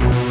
you.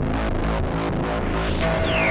Música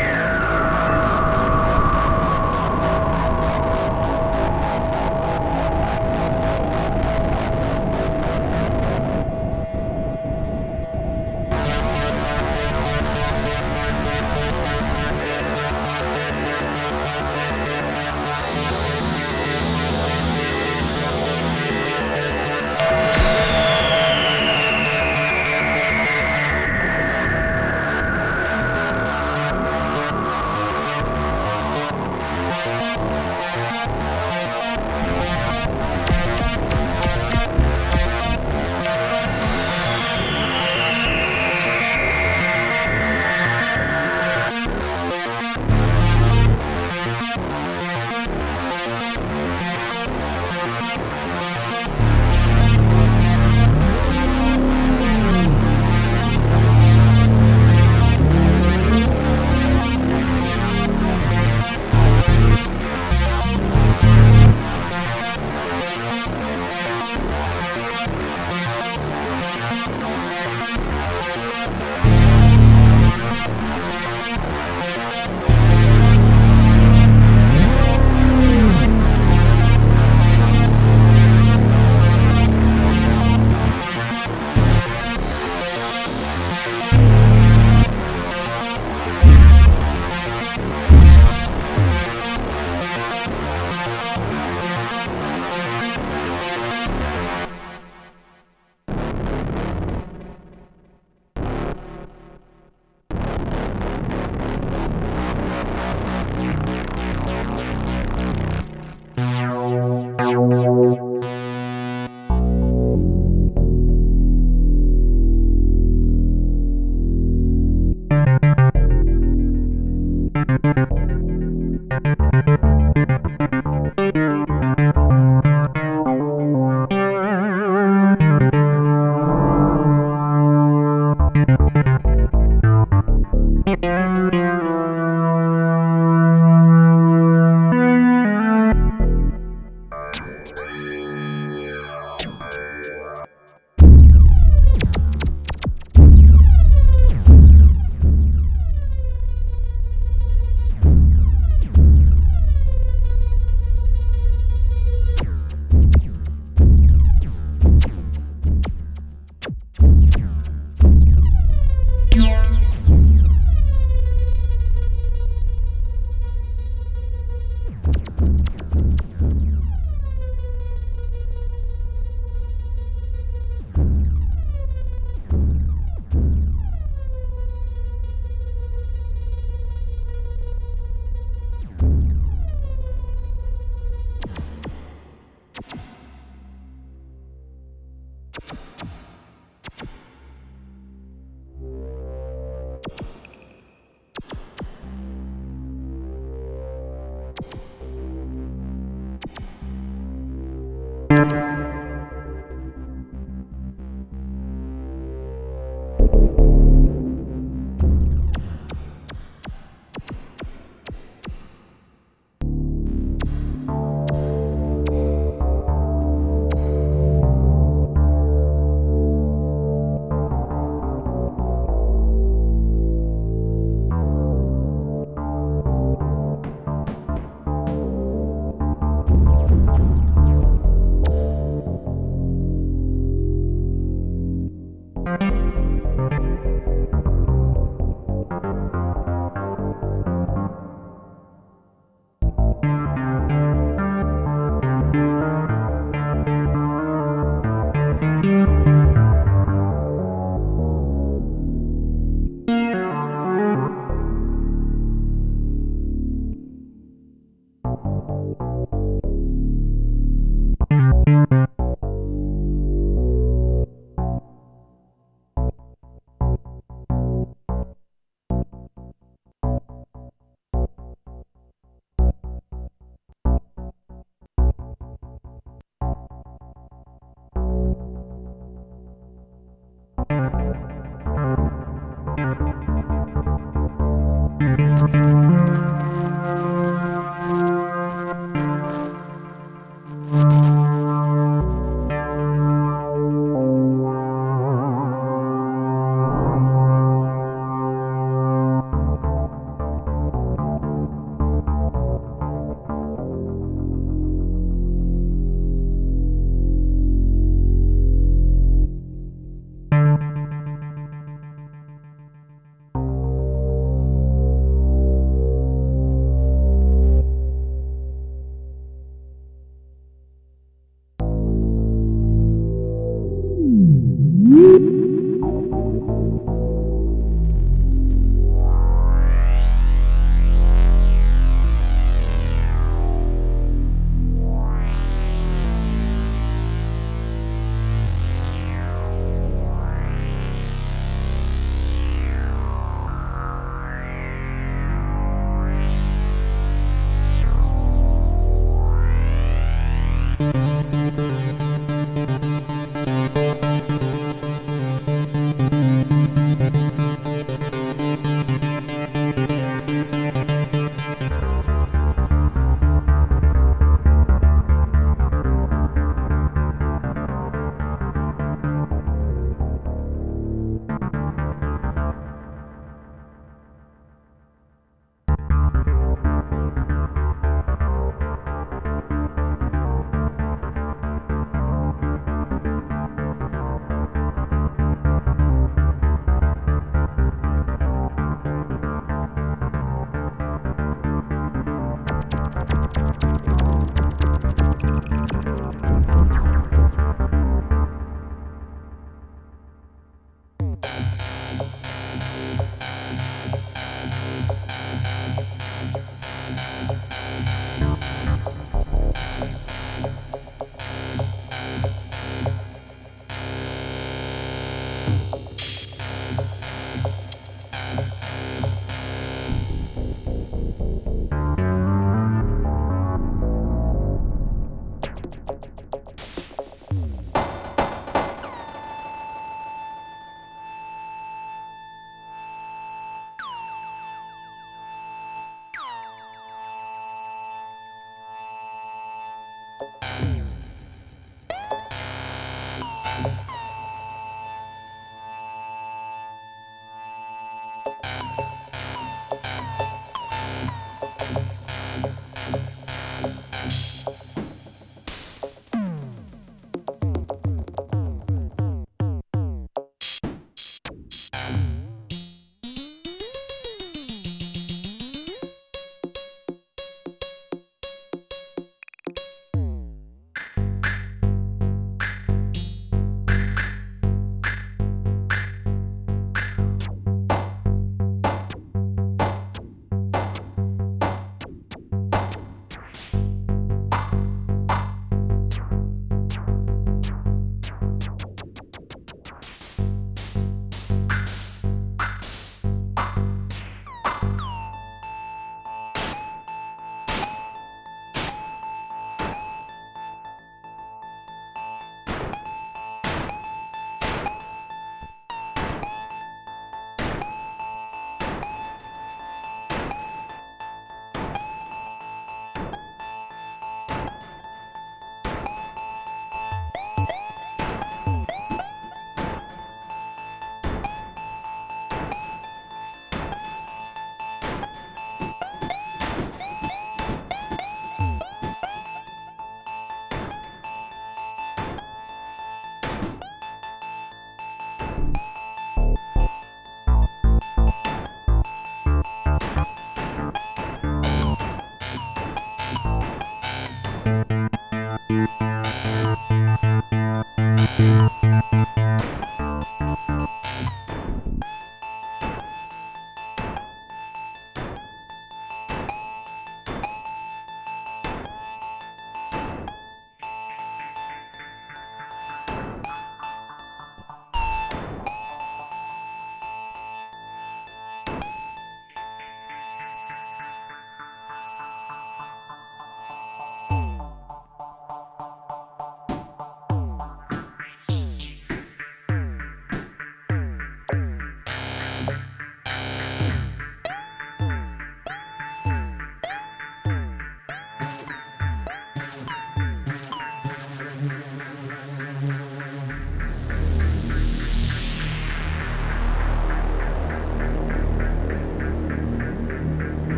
Network.